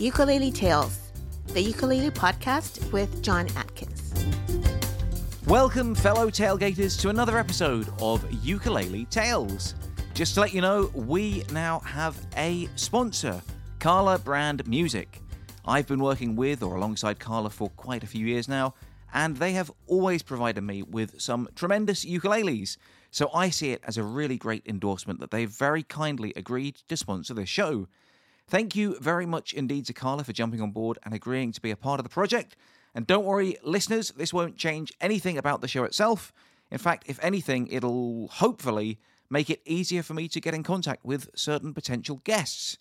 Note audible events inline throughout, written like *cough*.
Ukulele Tales, the ukulele podcast with John Atkins. Welcome, fellow tailgaters, to another episode of Ukulele Tales. Just to let you know, we now have a sponsor, Kala Brand Music. I've been working with or alongside Kala for quite a few years now, and they have always provided me with some tremendous ukuleles. So I see it as a really great endorsement that they've very kindly agreed to sponsor this show. Thank you very much indeed to Kala for jumping on board and agreeing to be a part of the project. And don't worry, listeners, this won't change anything about the show itself. In fact, if anything, it'll hopefully make it easier for me to get in contact with certain potential guests.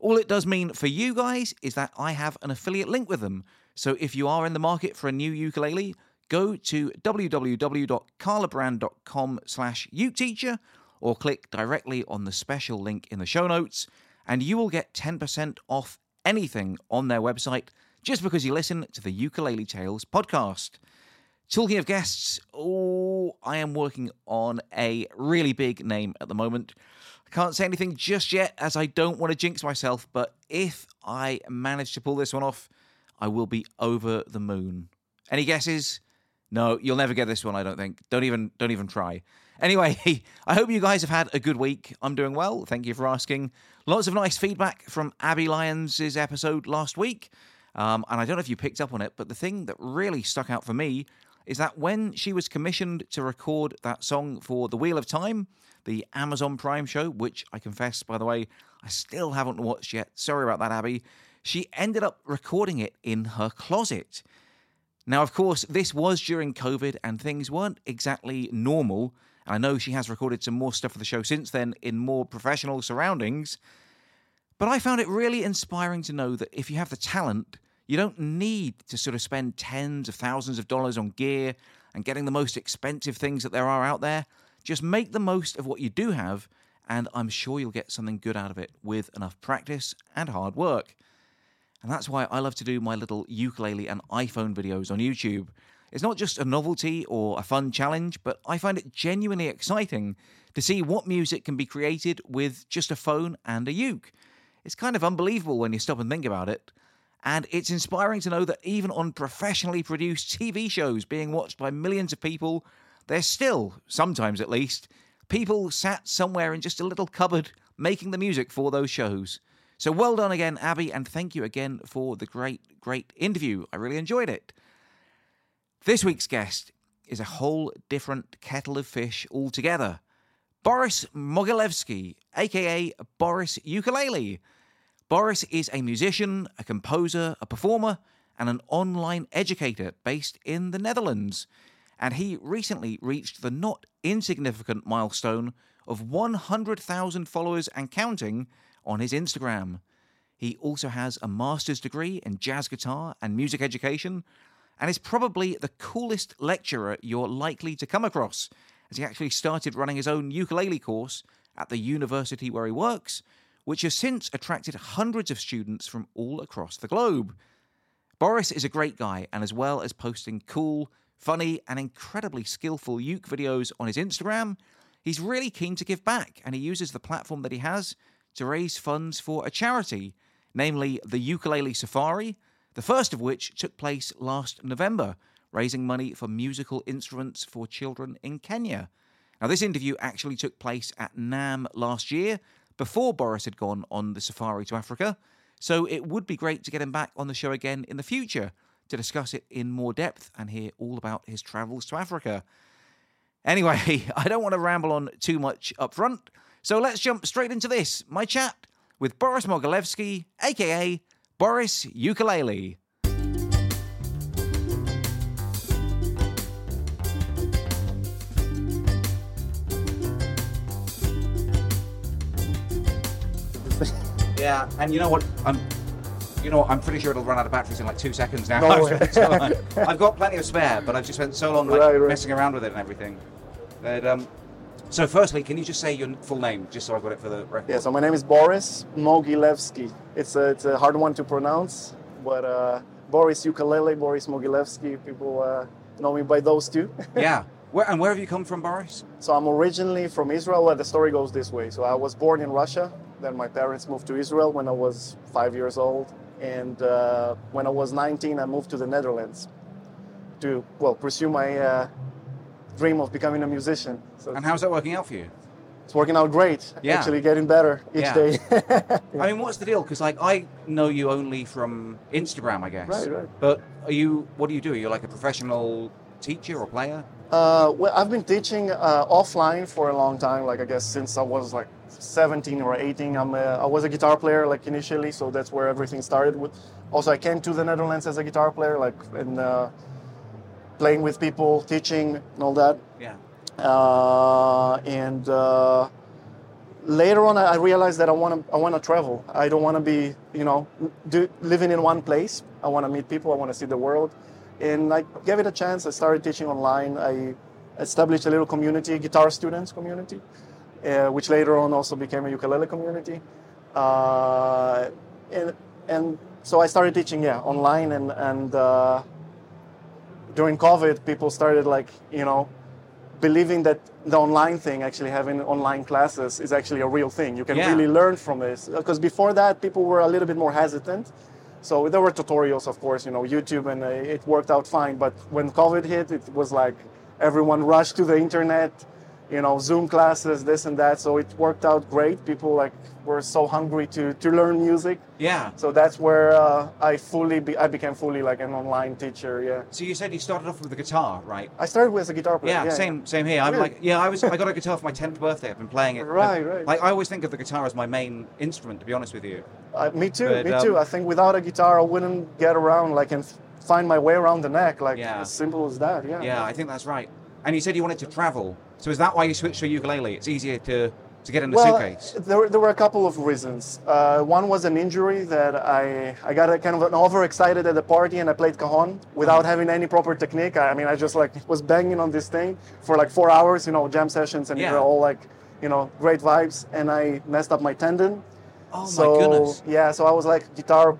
All it does mean for you guys is that I have an affiliate link with them. So if you are in the market for a new ukulele, go to www.kalabrand.com slash uketeacher or click directly on the special link in the show notes and you will get 10% off anything on their website just because you listen to the Ukulele Tales podcast. Talking of guests, oh, I am working on a really big name at the moment. I can't say anything just yet as I don't want to jinx myself, but if I manage to pull this one off, I will be over the moon. Any guesses? No, you'll never get this one, I don't think. Don't even don't even try. Anyway, *laughs* I hope you guys have had a good week. I'm doing well. Thank you for asking. Lots of nice feedback from Abby Lyons' episode last week. Um, and I don't know if you picked up on it, but the thing that really stuck out for me is that when she was commissioned to record that song for The Wheel of Time, the Amazon Prime show, which I confess, by the way, I still haven't watched yet. Sorry about that, Abby. She ended up recording it in her closet. Now, of course, this was during COVID and things weren't exactly normal. I know she has recorded some more stuff for the show since then in more professional surroundings. But I found it really inspiring to know that if you have the talent, you don't need to sort of spend tens of thousands of dollars on gear and getting the most expensive things that there are out there. Just make the most of what you do have, and I'm sure you'll get something good out of it with enough practice and hard work. And that's why I love to do my little ukulele and iPhone videos on YouTube. It's not just a novelty or a fun challenge, but I find it genuinely exciting to see what music can be created with just a phone and a uke. It's kind of unbelievable when you stop and think about it. And it's inspiring to know that even on professionally produced TV shows being watched by millions of people, there's still, sometimes at least, people sat somewhere in just a little cupboard making the music for those shows. So well done again, Abby, and thank you again for the great, great interview. I really enjoyed it. This week's guest is a whole different kettle of fish altogether. Boris Mogilevski, aka Boris Ukulele. Boris is a musician, a composer, a performer, and an online educator based in the Netherlands. And he recently reached the not insignificant milestone of 100,000 followers and counting on his Instagram. He also has a master's degree in jazz guitar and music education, and is probably the coolest lecturer you're likely to come across, as he actually started running his own ukulele course at the university where he works, which has since attracted hundreds of students from all across the globe. Boris is a great guy, and as well as posting cool, funny, and incredibly skillful uke videos on his Instagram, he's really keen to give back, and he uses the platform that he has to raise funds for a charity, namely the Ukulele Safari, the first of which took place last November, raising money for musical instruments for children in Kenya. Now, this interview actually took place at NAMM last year, before Boris had gone on the safari to Africa, so it would be great to get him back on the show again in the future to discuss it in more depth and hear all about his travels to Africa. Anyway, *laughs* I don't want to ramble on too much up front, so let's jump straight into this my chat with Boris Mogilevski, aka Boris Ukulele. Yeah, and you know what? I'm, you know, what? I'm pretty sure it'll run out of batteries in like two seconds now. No I've, *laughs* way. spent so long- I've got plenty of spare, but I've just spent so long like Right, right. messing around with it and everything. That, um, so, firstly, can you just say your full name, just so I've got it for the record? Yeah, so my name is Boris Mogilevski. It's a, it's a hard one to pronounce, but uh, Boris Ukulele, Boris Mogilevski, people uh, know me by those two. *laughs* yeah. Where, and where have you come from, Boris? so I'm originally from Israel. Well, the story goes this way. So I was born in Russia. Then my parents moved to Israel when I was five years old. And uh, when I was 19, I moved to the Netherlands to well pursue my uh, dream of becoming a musician. So And how's that working out for you? it's working out great. Yeah. Actually, getting better each Yeah. day. *laughs* I mean, what's the deal? Because like I know you only from Instagram, I guess. Right, right. But are you? What do you do? Are You're like a professional teacher or player? Uh, well, I've been teaching uh, offline for a long time. Like I guess since I was like 17 or 18. I'm a, I was a guitar player like initially, so that's where everything started. With also I came to the Netherlands as a guitar player, like and uh, playing with people, teaching, and all that. Yeah. Uh, and uh, later on, I realized that I want to I want to travel. I don't want to be you know do, living in one place. I want to meet people. I want to see the world. And I gave it a chance. I started teaching online. I established a little community, guitar students community, uh, which later on also became a ukulele community. Uh, and and so I started teaching yeah online and and uh, during COVID, people started like you know believing that the online thing, actually having online classes, is actually a real thing. You can Yeah. really learn from this. Because before that, people were a little bit more hesitant. So there were tutorials, of course, you know, YouTube, and uh, it worked out fine. But when COVID hit, it was like everyone rushed to the internet, you know, Zoom classes, this and that. So it worked out great. People like were so hungry to to learn music. Yeah. So that's where uh, I fully be, I became fully like an online teacher. Yeah. So you said you started off with the guitar, right? I started with a guitar player. Yeah, same, same here. I'm Really? like, yeah, I was, I got a guitar for my tenth birthday. I've been playing it. Right, I- right. Like, I always think of the guitar as my main instrument, to be honest with you. Uh, me too. But, me um, too. I think without a guitar, I wouldn't get around like and find my way around the neck. Like Yeah. as simple as that. Yeah. Yeah, I think that's right. And you said you wanted to travel. So is that why you switched to ukulele? It's easier to, to get in the Well, suitcase. there, were- there were a couple of reasons. Uh, one was an injury that I I got a kind of an overexcited at the party and I played cajon without having any proper technique. I, I mean, I just like was banging on this thing for like four hours, you know, jam sessions, and Yeah. they were all like, you know, great vibes. And I messed up my tendon. Oh so, my goodness. Yeah, so I was like, guitar,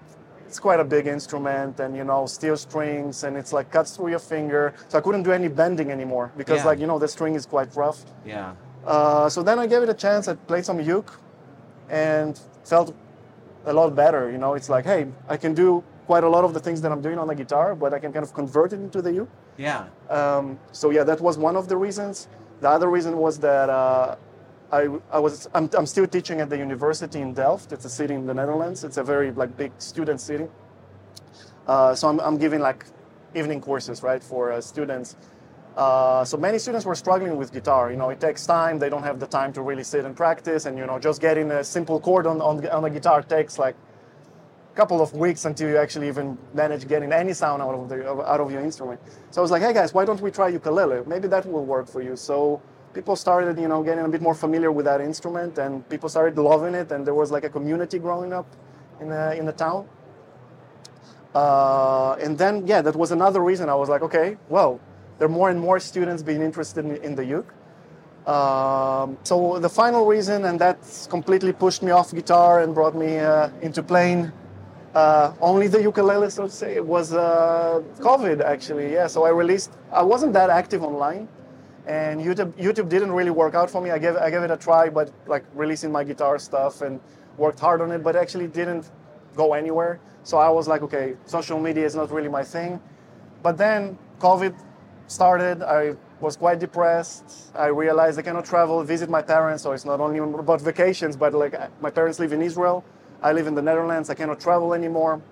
it's quite a big instrument, and you know, steel strings, and it's like cuts through your finger. So I couldn't do any bending anymore because, Yeah. like, you know, the string is quite rough. Yeah. Uh, so then I gave it a chance. I played some uke, and felt a lot better. You know, it's like, hey, I can do quite a lot of the things that I'm doing on the guitar, but I can kind of convert it into the uke. Yeah. Um, so yeah, that was one of the reasons. The other reason was that uh, I, I was I'm, I'm still teaching at the university in Delft. It's a city in the Netherlands. It's a very like big student city. Uh, so I'm, I'm giving like evening courses right for uh, students. Uh, so many students were struggling with guitar. You know, it takes time. They don't have the time to really sit and practice. And you know, just getting a simple chord on on, on the guitar takes like a couple of weeks until you actually even manage getting any sound out of the out of your instrument. So I was like, hey guys, why don't we try ukulele? Maybe that will work for you. So people started, you know, getting a bit more familiar with that instrument, and people started loving it. And there was like a community growing up in the in the town. Uh, and then, yeah, that was another reason I was like, okay, well, there are more and more students being interested in, in the uke. Um, so the final reason, and that completely pushed me off guitar and brought me uh, into playing uh, only the ukulele, so to say, was uh, COVID actually. Yeah, so I released. I wasn't that active online, and YouTube YouTube didn't really work out for me. I gave I gave it a try, but like releasing my guitar stuff and worked hard on it, but actually didn't go anywhere. So I was like, okay, social media is not really my thing. But then COVID started. I was quite depressed. I realized I cannot travel, visit my parents. So it's not only about vacations, but like my parents live in Israel. I live in the Netherlands. I cannot travel anymore.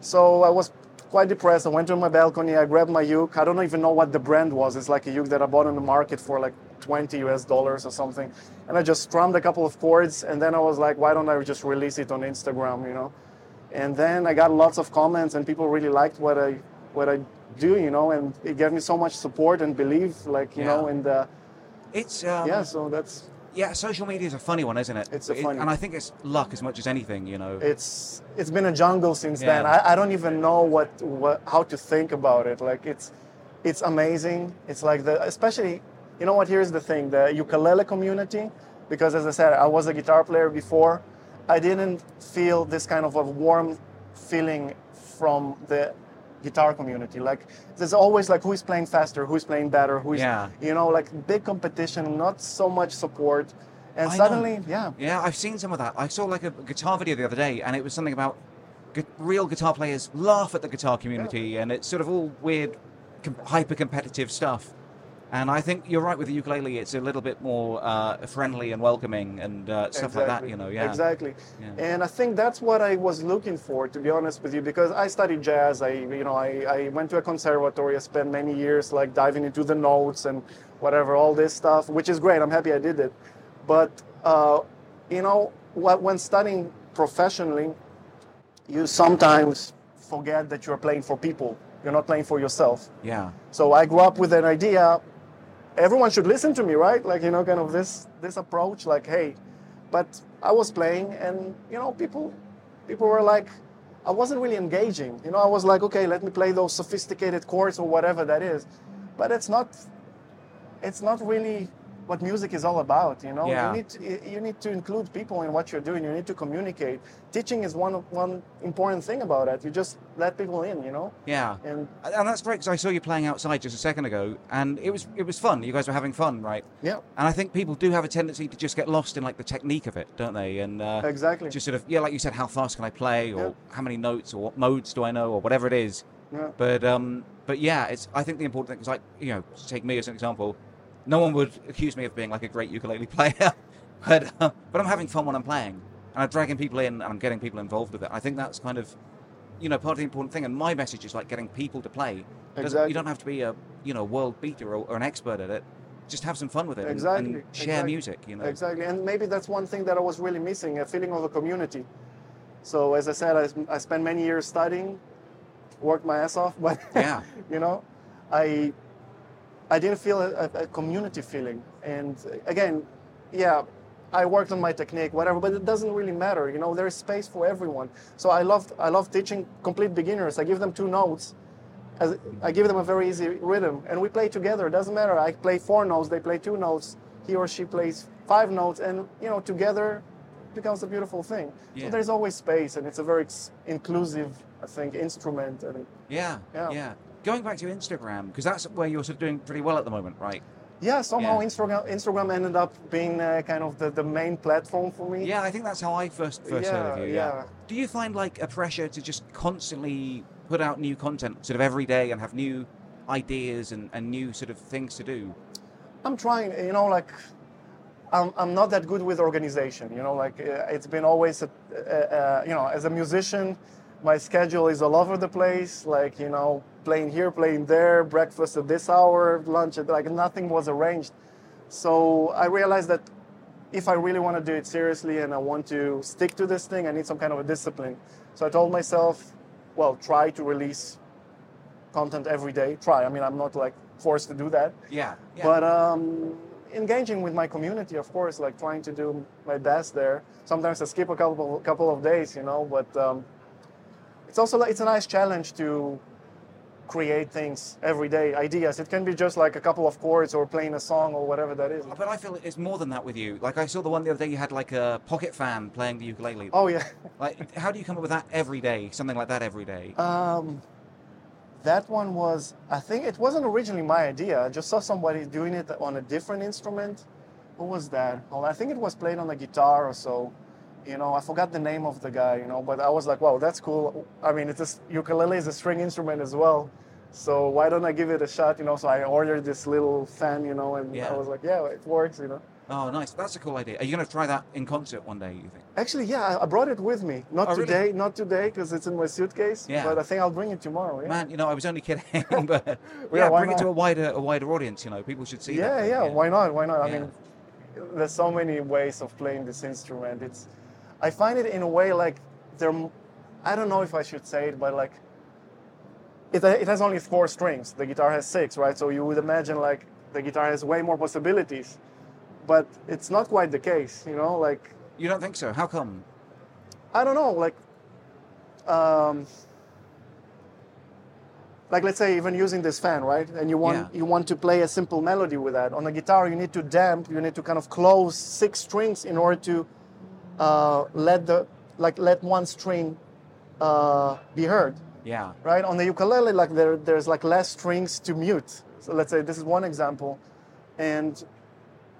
So I was quite depressed. I went to my balcony. I grabbed my uke. I don't even know what the brand was. It's like a uke that I bought on the market for like 20 US dollars or something. And I just strummed a couple of chords. And then I was like, why don't I just release it on Instagram, you know? And then I got lots of comments, and people really liked what I what I do, you know. And it gave me so much support and belief, like you know. And uh, It's um, yeah, so that's yeah. Social media is a funny one, isn't it? It's a It- funny- and I think it's luck as much as anything. You know. it's it's been a jungle since then. I, I don't even know what, what how to think about it. Like it's it's amazing. It's like the especially you know what here's the thing the ukulele community because as I said I was a guitar player before. I didn't feel this kind of a warm feeling from the guitar community. Like there's always like who is playing faster, who is playing better, who is Yeah. you know like big competition, not so much support. And I know. suddenly, yeah, Yeah, I've seen some of that. I saw like a guitar video the other day, and it was something about gu- real guitar players laugh at the guitar community, and it's sort of all weird, com- hyper competitive stuff. And I think you're right with the ukulele; it's a little bit more uh, friendly and welcoming, and uh, stuff like that. You know, yeah. Exactly. Yeah. And I think that's what I was looking for, to be honest with you, because I studied jazz. I, you know, I, I went to a conservatory. I spent many years like diving into the notes and whatever, all this stuff, which is great. I'm happy I did it. But uh, you know, what, when studying professionally, you sometimes forget that you're playing for people. You're not playing for yourself. Yeah. So I grew up with an idea. Everyone should listen to me, right? Like you know, kind of this this approach. Like, hey, but I was playing, and you know, people people were like, I wasn't really engaging. You know, I was like, okay, let me play those sophisticated chords or whatever that is, but it's not. It's not really what music is all about. You know, Yeah. you need to, you need to include people in what you're doing. You need to communicate. Teaching is one one important thing about it. You just let people in. You know, Yeah. and And that's great because I saw you playing outside just a second ago, and it was it was fun. You guys were having fun, right? yeah. And I think people do have a tendency to just get lost in like the technique of it, don't they? And uh, Exactly. just sort of yeah, like you said, how fast can I play, or Yeah. how many notes, or what modes do I know, or whatever it is. Yeah. But um, but yeah, it's I think the important thing is like you know, take me as an example. No one would accuse me of being like a great ukulele *laughs* player, but uh, but I'm having fun when I'm playing, and I'm dragging people in, and I'm getting people involved with it. I think that's kind of you know part of the important thing. And my message is like getting people to play. Exactly. You don't have to be a you know world beater or, or an expert at it. Just have some fun with it and- Exactly, and, share exactly. music. You know. Exactly, and maybe that's one thing that I was really missing a feeling of a community. So, as I said, I, I spent many years studying, worked my ass off, *laughs* but Yeah. you know, I I didn't feel a, a community feeling. And uh, again, yeah, I worked on my technique, whatever, but it doesn't really matter. You know, there is space for everyone. So I love I love teaching complete beginners. I give them two notes. As, I give them a very easy rhythm, and we play together. It doesn't matter. I play four notes, they play two notes. He or she plays five notes, and you know, together becomes a beautiful thing. Yeah. So there's always space, and it's a very inclusive, I think, instrument. And Yeah, Yeah. yeah. Going back to Instagram, because that's where you're sort of doing pretty well at the moment, right? yeah, somehow Yeah. Instagram Instagram ended up being uh, kind of the, the main platform for me. Yeah, I think that's how I first first heard of you. Yeah. yeah. Do you find like a pressure to just constantly put out new content, sort of every day, and have new ideas and, and new sort of things to do? I'm trying, you know, like I'm, I'm not that good with organization, you know, like uh, it's been always, a, uh, uh, you know, as a musician, my schedule is all over the place, like, you know, playing here, playing there, breakfast at this hour, lunch at, like nothing was arranged. So I realized that if I really want to do it seriously and I want to stick to this thing, I need some kind of a discipline. So I told myself, well, try to release content every day. Try. I mean, I'm not like forced to do that. Yeah, yeah. But um, engaging with my community, of course, like trying to do my best there. Sometimes I skip a couple couple of days, you know. But um, it's also like, it's a nice challenge to create things every day, ideas. It can be just like a couple of chords or playing a song or whatever that is. but I feel it's more than that with you. Like I saw the one the other day, you had like a pocket fan playing the ukulele. Oh yeah. *laughs* Like, how do you come up with that every day? Something like that every day? Um, that one was, I think it wasn't originally my idea. I just saw somebody doing it on a different instrument. What was that? Well, I think it was played on a guitar or so. You know, I forgot the name of the guy, you know, but I was like, wow, that's cool. I mean, it's a, ukulele is a string instrument as well. So why don't I give it a shot, you know? So I ordered this little fan, you know, and Yeah. I was like, yeah, it works, you know. Oh, nice. That's a cool idea. Are you going to try that in concert one day? You think? Actually, yeah, I- brought it with me. Not Oh, really? today, not today, because it's in my suitcase. Yeah. But I think I'll bring it tomorrow. Yeah. Man, you know, I was only kidding, *laughs* but *laughs* Yeah, yeah, bring it to a wider a wider audience. You know, people should see that. yeah, yeah, Why not? Why not? I mean, there's so many ways of playing this instrument. It's, I find it in a way like there. I don't know if I should say it, but like, it it has only four strings. The guitar has six, right? So you would imagine like the guitar has way more possibilities, but it's not quite the case. You know, like You don't think so? How come? I don't know, like, um, like let's say even using this fan, right? And you want Yeah. you want to play a simple melody with that. On a guitar, you need to damp, you need to kind of close six strings in order to uh, let the like let one string uh, be heard, Yeah. right? On the ukulele, like there there's like less strings to mute. So let's say this is one example, and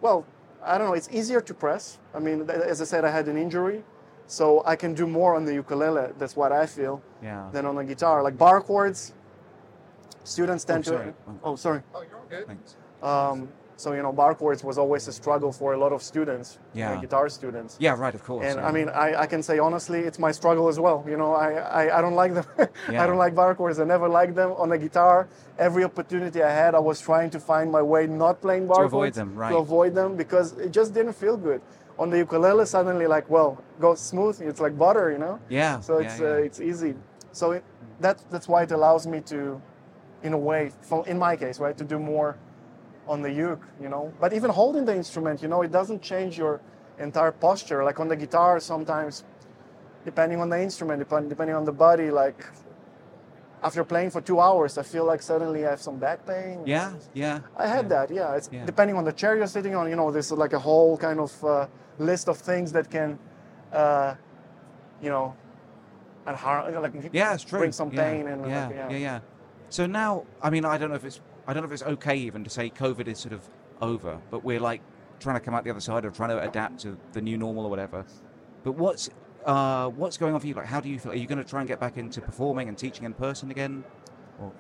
well, I don't know. It's easier to press. I mean, as I said, I had an injury, So I can do more on the ukulele. That's what I feel Yeah. than on the guitar. Like bar chords, students tend sorry. to. Oh, sorry. Oh, you're all good. Thanks. Um, so you know, bar chords was always a struggle for a lot of students, Yeah. guitar students. Yeah, right, of course. And yeah. I mean, I, I can say honestly, it's my struggle as well. You know, I, I, I don't like them. *laughs* Yeah. I don't like bar chords. I never liked them on the guitar. Every opportunity I had, I was trying to find my way not playing bar avoid chords them, right. to avoid them because it just didn't feel good. On the ukulele, suddenly like, well, goes smooth. It's like butter, you know. yeah. So it's yeah. Uh, it's easy. So it, that that's why it allows me to, in a way, in my case, right, to do more on the uke, you know. But even holding the instrument, you know, it doesn't change your entire posture. Like on the guitar, sometimes, depending on the instrument, depend, depending on the body, like after playing for two hours, I feel like suddenly I have some back pain. yeah, yeah. I had yeah. that, yeah. It's Yeah. depending on the chair you're sitting on. You know, there's like a whole kind of uh, list of things that can, uh, you know, and har- like Yeah, it's true. bring some yeah. pain and yeah, like, yeah, yeah. So now, I mean, I don't know if it's, I don't know if it's okay even to say COVID is sort of over, but we're like trying to come out the other side or trying to adapt to the new normal or whatever. But what's, uh, what's going on for you? Like, how do you feel? Are you going to try and get back into performing and teaching in person again? Or,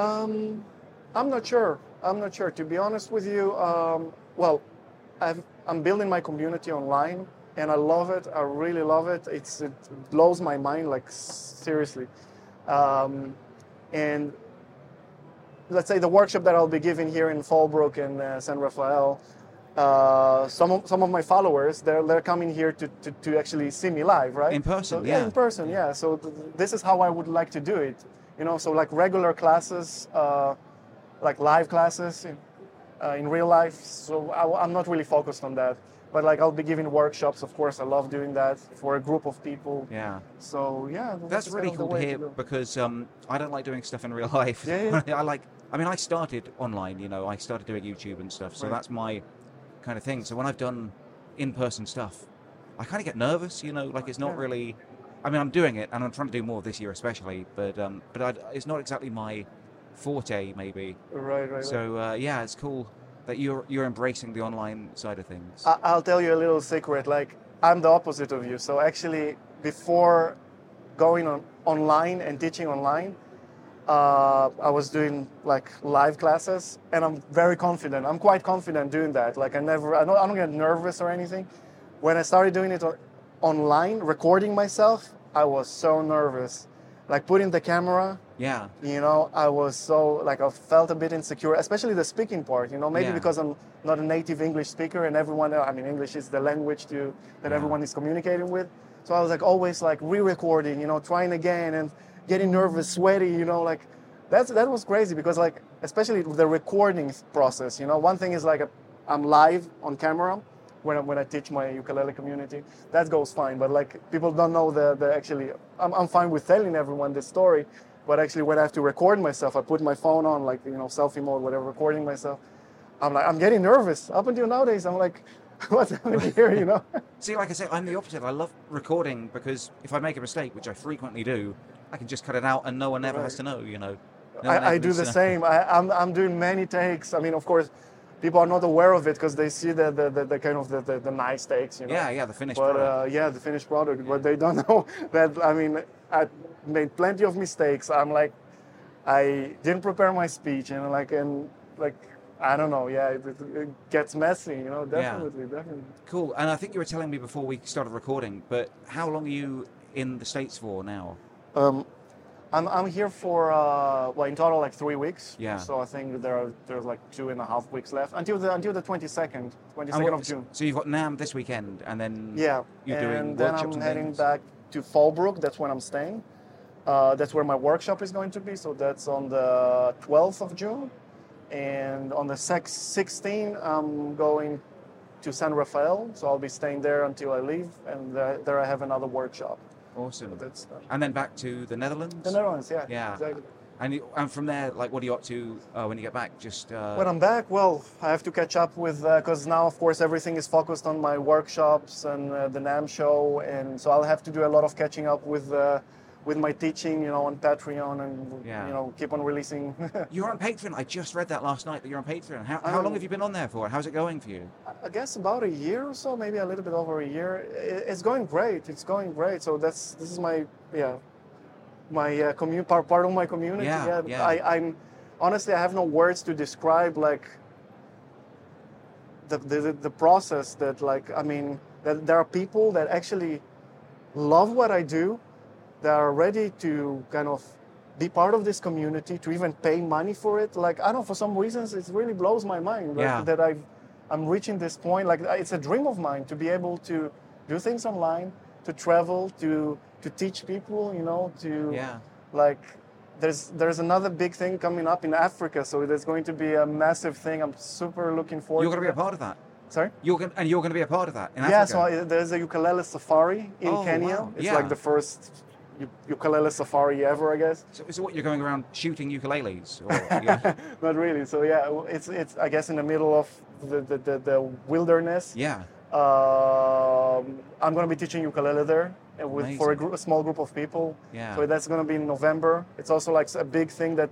Um, I'm not sure. I'm not sure. To be honest with you, um, well, I've, I'm building my community online, and I love it. I really love it. It's it blows my mind, like seriously. Um, and let's say the workshop that I'll be giving here in Fallbrook and uh, San Rafael. Uh, some of some of my followers they're they're coming here to, to, to actually see me live, right? In person, So, yeah. in person, yeah. So th- this is how I would like to do it. You know, so like regular classes, uh, like live classes in, uh, in real life. So I, am not really focused on that. But like I'll be giving workshops. Of course, I love doing that for a group of people. yeah. So yeah, That's kind really cool to hear do. because um, I don't like doing stuff in real *laughs* life. Yeah, *laughs* I like. I mean, I started online. You know, I started doing YouTube and stuff. So Right. that's my kind of thing. So when I've done in-person stuff, I kind of get nervous. You know, like it's not Yeah. really. I mean, I'm doing it, and I'm trying to do more this year, especially. But um, but I, it's not exactly my forte, maybe. Right, right. right. So uh, yeah, it's cool that you're you're embracing the online side of things. I'll tell you a little secret. Like I'm the opposite of you. So actually, before going on online and teaching online, uh, I was doing like live classes, and I'm very confident. I'm quite confident doing that. Like I never, I don't, I don't get nervous or anything. When I started doing it on, online, recording myself, I was so nervous. Like putting the camera, yeah, you know, I was so like I felt a bit insecure, especially the speaking part. You know, maybe Yeah. because I'm not a native English speaker, and everyone, I mean, English is the language to that Yeah. everyone is communicating with. So I was like always like re-recording, you know, trying again and getting nervous, sweaty, you know, like that's that was crazy because like especially the recording process. You know, one thing is like a, I'm live on camera when I, when I teach my ukulele community. That goes fine, but like people don't know the, the actually. I'm, I'm fine with telling everyone the story, but actually when I have to record myself, I put my phone on like you know selfie mode, whatever, recording myself. I'm like I'm getting nervous. Up until nowadays, I'm like, *laughs* what's happening here? You know? *laughs* See, like I say, I'm the opposite. I love recording because if I make a mistake, which I frequently do, I can just cut it out and no one ever has to know, you know. No I, I do the same. I, I'm, I'm doing many takes. I mean, of course, people are not aware of it because they see the, the, the, the kind of the, the, the nice takes, you know. Yeah, yeah, the finished But product. uh, yeah, the finished product. But they don't *laughs* know that. I mean, I made plenty of mistakes. I'm like, I didn't prepare my speech, and like, and like, I don't know. Yeah, it, it- gets messy. You know, Yeah. definitely, definitely. Cool. And I think you were telling me before we started recording, but how long are you in the States for now? Um, I'm, I'm here for uh, well in total like three weeks. Yeah. So I think there are there's like two and a half weeks left until the until the 22nd, 22nd what- of June. So you've got NAMM this weekend, and then Yeah. you're and doing then I'm and heading things? back to Fallbrook. That's where I'm staying. Uh, that's where my workshop is going to be. So that's on the 12th of June, and on the six- 16th I'm going to San Rafael. So I'll be staying there until I leave, and there I have another workshop. Awesome. That's uh, And then back to the Netherlands. the Netherlands. Yeah. Yeah. Exactly. And you, and from there, like, what are you up to uh, when you get back? Just uh, When I'm back, well, I have to catch up with because now, of course, everything is focused on my workshops and uh, the NAMM show, and so I'll have to do a lot of catching up with uh, with my teaching, you know, on Patreon and Yeah. you know keep on releasing. *laughs* You're on Patreon. I just read that last night that you're on Patreon. How, how Um, long have you been on there for? How's it going for you? I guess about a year or so, maybe a little bit over a year. It's going great. It's going great. So that's this is my yeah, my uh, commu- part part of my community. Yeah, yeah. I, I'm honestly I have no words to describe like the, the the process that like I mean that there are people that actually love what I do, that are ready to kind of be part of this community, to even pay money for it. Like I don't know, for some reasons, it really blows my mind like, Yeah. that I've I'm reaching this point. Like it's a dream of mine to be able to do things online, to travel, to to teach people. You know, to Yeah. like there's there's another big thing coming up in Africa, so there's going to be a massive thing. I'm super looking forward. You're going to be a part of that. Sorry. You're going, and you're going to be a part of that in Yeah, Africa. so I, there's a ukulele safari in Oh, Kenya. wow. It's Yeah. like the first ukulele safari ever, I guess. So, so what? You're going around shooting ukuleles? Or, *laughs* yeah. Not really. So yeah, it's it's I guess in the middle of the the, the, the wilderness. yeah. Um, I'm gonna be teaching ukulele there uh, with for a, group, a small group of people. Yeah. So that's gonna be in November. It's also like a big thing that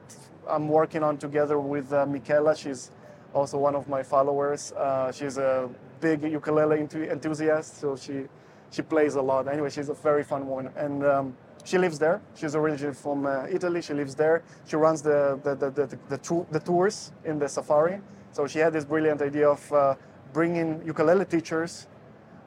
I'm working on together with uh, Michaela. She's also one of my followers. Uh, she's a big ukulele enthu- enthusiast, so she she plays a lot. Anyway, she's a very fun woman, and um, she lives there. She's originally from uh, Italy. She lives there. She runs the the the, the, the, the tours in the safari. So she had this brilliant idea of uh, bringing ukulele teachers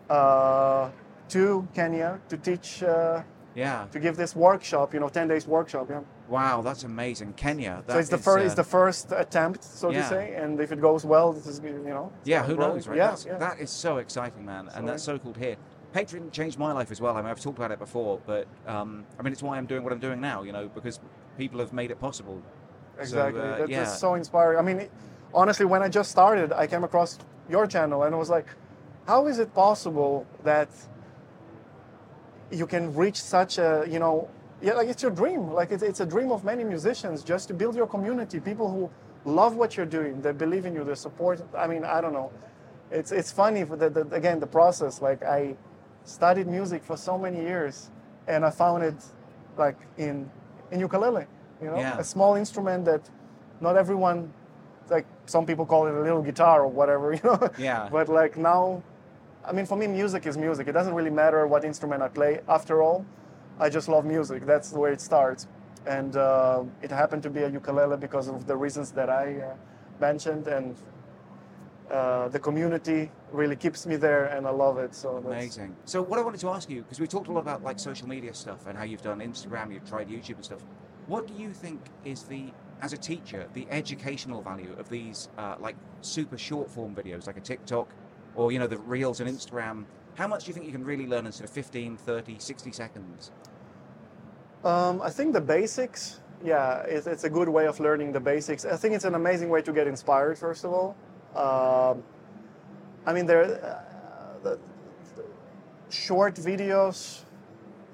uh, to Kenya to teach. Uh, Yeah. to give this workshop, you know, 10 days workshop. Yeah. Wow, that's amazing. Kenya. so it's the first, uh, it's the first attempt, so yeah. to say, and if it goes well, this is, you know. Yeah, who knows, right? Yeah, That's, yeah. That is so exciting, man, and that's So- to hear. Patreon changed my life as well. I mean, I've talked about it before, but um, I mean, it's why I'm doing what I'm doing now. You know, because people have made it possible. exactly. So, uh, That- yeah. That's so inspiring. I mean, it- honestly, when I just started, I came across your channel and I was like, how is it possible that you can reach such a, you know, yeah, like it's your dream. Like it's, it's a dream of many musicians just to build your community, people who love what you're doing, they believe in you, they support. I mean, I don't know. It's, it's funny, for the, the, again, the process. Like I studied music for so many years and I found it like in, in ukulele, you know, Yeah. a small instrument that not everyone, like some people call it a little guitar or whatever, *laughs* you know. Yeah. But like now, I mean, for me, music is music. It doesn't really matter what instrument I play. After all, I just love music. That's where it starts. And uh, it happened to be a ukulele because of the reasons that I uh, mentioned. And uh, the community really keeps me there, and I love it. So Amazing. So what I wanted to ask you, because we talked a lot about like social media stuff and how you've done Instagram, you've tried YouTube and stuff. What do you think is the, as a teacher, the educational value of these uh, like super short form videos, like a TikTok, or you know the Reels and Instagram? How much do you think you can really learn in sort of 15, 30, 60 seconds? Um, I think the basics, yeah, it's, it's a good way of learning the basics. I think it's an amazing way to get inspired, first of all. Um, I mean, there, uh, the, the short videos,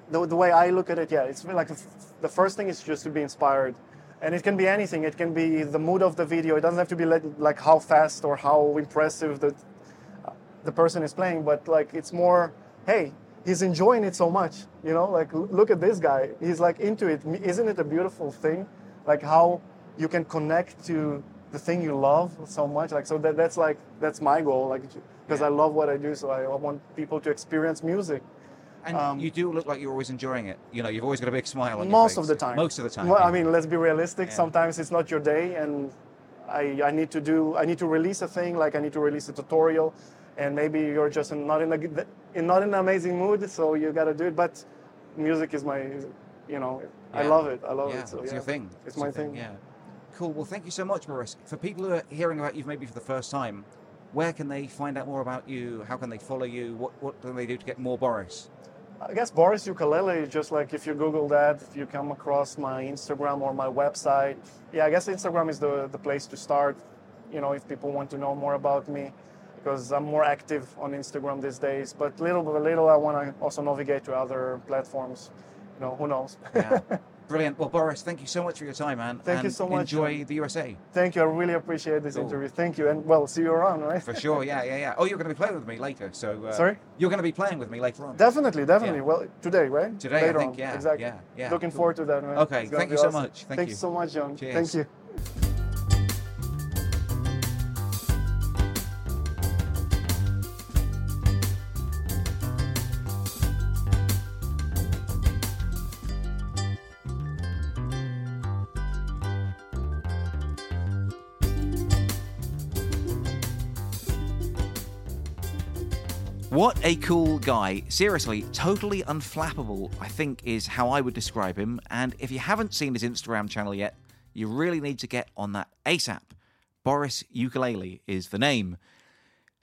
the, the way I look at it, yeah, it's like the the first thing is just to be inspired. And it can be anything. It can be the mood of the video. It doesn't have to be like, like how fast or how impressive the, the person is playing, but like it's more, hey, he's enjoying it so much, you know, like look at this guy, he's like into it. Isn't it a beautiful thing? Like how you can connect to the thing you love so much. Like so that that's like that's my goal, like because I love what I do, so I want people to experience music. And Um, you do look like you're always enjoying it. You know, you've always got a big smile on your Most face. of the time. Most of the time. Well, yeah. I mean, let's be realistic. Yeah. Sometimes it's not your day, and I, I need to do I need to release a thing, like I need to release a tutorial, and maybe you're just not in a good- in not in an amazing mood, so you got to do it. But music is my, you know, I love it. I love yeah, it. So it's yeah, your thing. It's, your my thing. Yeah. Cool. Well, thank you so much, Boris. For people who are hearing about you maybe for the first time, where can they find out more about you? How can they follow you? What What do they do to get more Boris? I guess Boris Ukulele, is just like if you Google that, if you come across my Instagram or my website. Yeah, I guess Instagram is the, the place to start, you know, if people want to know more about me, because I'm more active on Instagram these days. But little by little, I want to also navigate to other platforms. You know, who knows? Yeah. *laughs* Brilliant. Well, Boris, thank you so much for your time, man. Thank you so much, Enjoy the USA. Thank you. I really appreciate this Cool. interview. Thank you, and well, see you around, right? For sure. Yeah, yeah, yeah. Oh, you're going to be playing with me later. So. Uh, Sorry? You're going to be playing with me later on. Definitely, definitely. Yeah. Well, today, right? Today, I Later think, on. yeah, Exactly. yeah, yeah, Looking cool. forward to that, man. Okay, thank you so awesome. much. Thank Thank you. you so much, John. Cheers. Thank you. What a cool guy. Seriously, totally unflappable, I think is how I would describe him. And if you haven't seen his Instagram channel yet, you really need to get on that ASAP. Boris Ukulele is the name.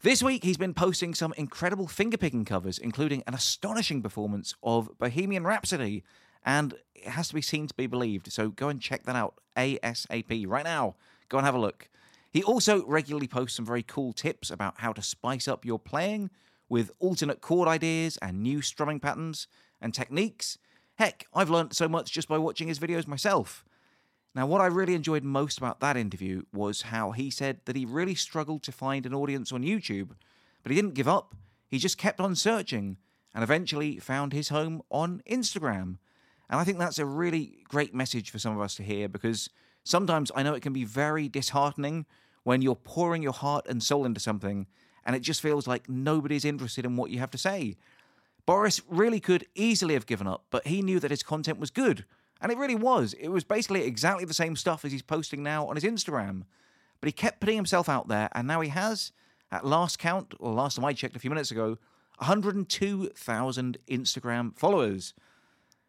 This week, he's been posting some incredible fingerpicking covers, including an astonishing performance of Bohemian Rhapsody. And it has to be seen to be believed. So go and check that out ASAP right now. Go and have a look. He also regularly posts some very cool tips about how to spice up your playing with alternate chord ideas and new strumming patterns and techniques. Heck, I've learned so much just by watching his videos myself. Now, what I really enjoyed most about that interview was how he said that he really struggled to find an audience on YouTube, but he didn't give up. He just kept on searching and eventually found his home on Instagram. And I think that's a really great message for some of us to hear because sometimes I know it can be very disheartening when you're pouring your heart and soul into something and it just feels like nobody's interested in what you have to say. Boris really could easily have given up, but he knew that his content was good. And it really was. It was basically exactly the same stuff as he's posting now on his Instagram. But he kept putting himself out there, and now he has, at last count, or last time I checked a few minutes ago, 102,000 Instagram followers.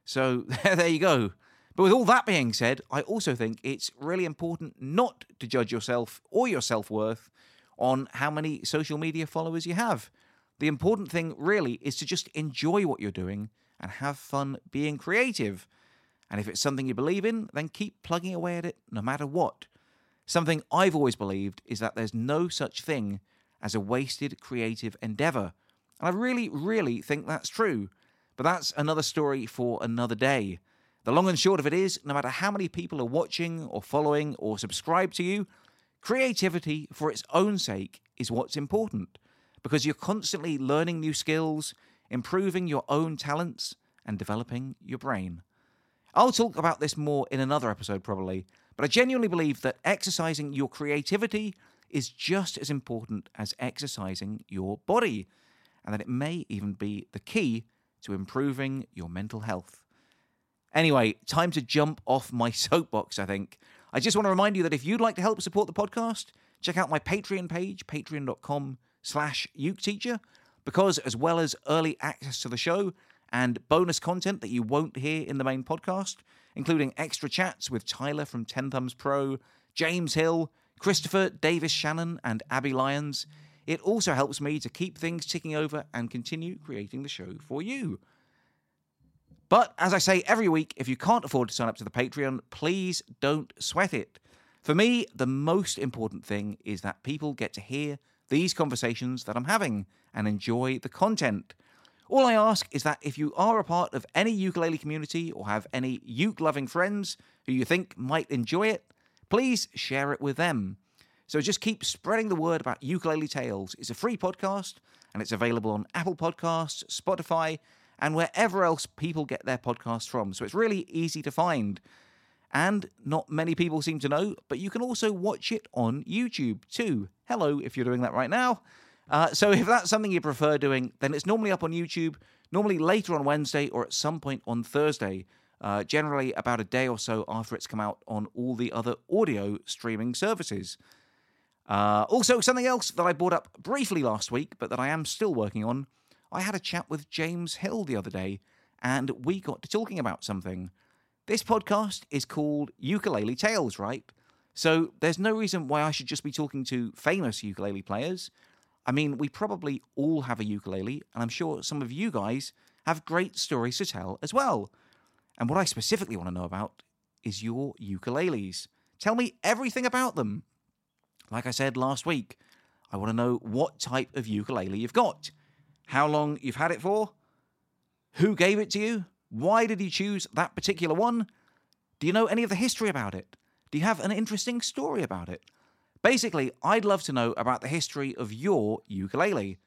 So *laughs* there you go. But with all that being said, I also think it's really important not to judge yourself or your self worth on how many social media followers you have. The important thing really is to just enjoy what you're doing and have fun being creative. And if it's something you believe in, then keep plugging away at it no matter what. Something I've always believed is that there's no such thing as a wasted creative endeavor. And I really, really think that's true. But that's another story for another day. The long and short of it is no matter how many people are watching or following or subscribe to you, creativity for its own sake is what's important because you're constantly learning new skills, improving your own talents, and developing your brain. I'll talk about this more in another episode, probably, but I genuinely believe that exercising your creativity is just as important as exercising your body, and that it may even be the key to improving your mental health. Anyway, time to jump off my *laughs* soapbox, I think. I just want to remind you that if you'd like to help support the podcast, check out my Patreon page, patreon.com slash uketeacher, because as well as early access to the show and bonus content that you won't hear in the main podcast, including extra chats with Tyler from 10 Thumbs Pro, James Hill, Christopher, Davis Shannon, and Abby Lyons, it also helps me to keep things ticking over and continue creating the show for you. But as I say every week, if you can't afford to sign up to the Patreon, please don't sweat it. For me, the most important thing is that people get to hear these conversations that I'm having and enjoy the content. All I ask is that if you are a part of any ukulele community or have any uke loving friends who you think might enjoy it, please share it with them. So just keep spreading the word about Ukulele Tales. It's a free podcast and it's available on Apple Podcasts, Spotify, and wherever else people get their podcasts from. So it's really easy to find. And not many people seem to know, but you can also watch it on YouTube too. Hello, if you're doing that right now. Uh, so if that's something you prefer doing, then it's normally up on YouTube, normally later on Wednesday or at some point on Thursday, uh, generally about a day or so after it's come out on all the other audio streaming services. Uh, also, something else that I brought up briefly last week, but that I am still working on. I had a chat with James Hill the other day, and we got to talking about something. This podcast is called Ukulele Tales, right? So there's no reason why I should just be talking to famous ukulele players. I mean, we probably all have a ukulele, and I'm sure some of you guys have great stories to tell as well. And what I specifically want to know about is your ukuleles. Tell me everything about them. Like I said last week, I want to know what type of ukulele you've got, how long you've had it for, who gave it to you, why did you choose that particular one, Do you know any of the history about it? Do you have an interesting story about it? Basically, I'd love to know about the history of your ukulele.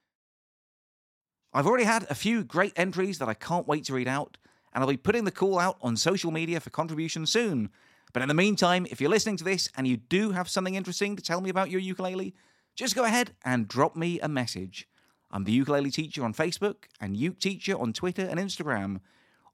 I've already had a few great entries that I can't wait to read out, and I'll be putting the call out on social media for contributions soon. But in the meantime, if you're listening to this and you do have something interesting to tell me about your ukulele, just go ahead and drop me a message. I'm the ukulele teacher on Facebook and uke teacher on Twitter and Instagram.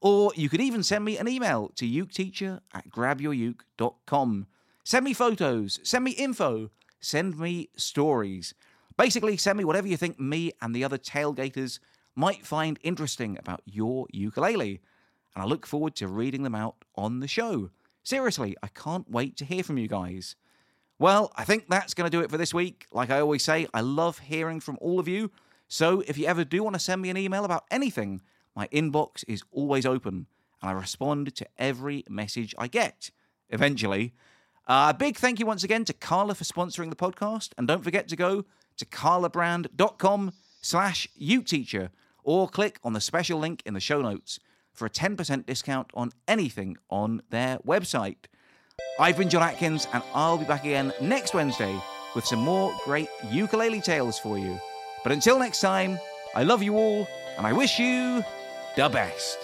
Or you could even send me an email to uketeacher at grabyouruke.com. Send me photos, send me info, send me stories. Basically, send me whatever you think me and the other tailgaters might find interesting about your ukulele. And I look forward to reading them out on the show. Seriously, I can't wait to hear from you guys. Well, I think that's going to do it for this week. Like I always say, I love hearing from all of you. So if you ever do want to send me an email about anything, my inbox is always open and I respond to every message I get eventually. A uh, big thank you once again to Kala for sponsoring the podcast. And don't forget to go to kalabrand.com slash uketeacher or click on the special link in the show notes for a 10% discount on anything on their website. I've been John Atkins, and I'll be back again next Wednesday with some more great ukulele tales for you. But until next time, I love you all, and I wish you the best.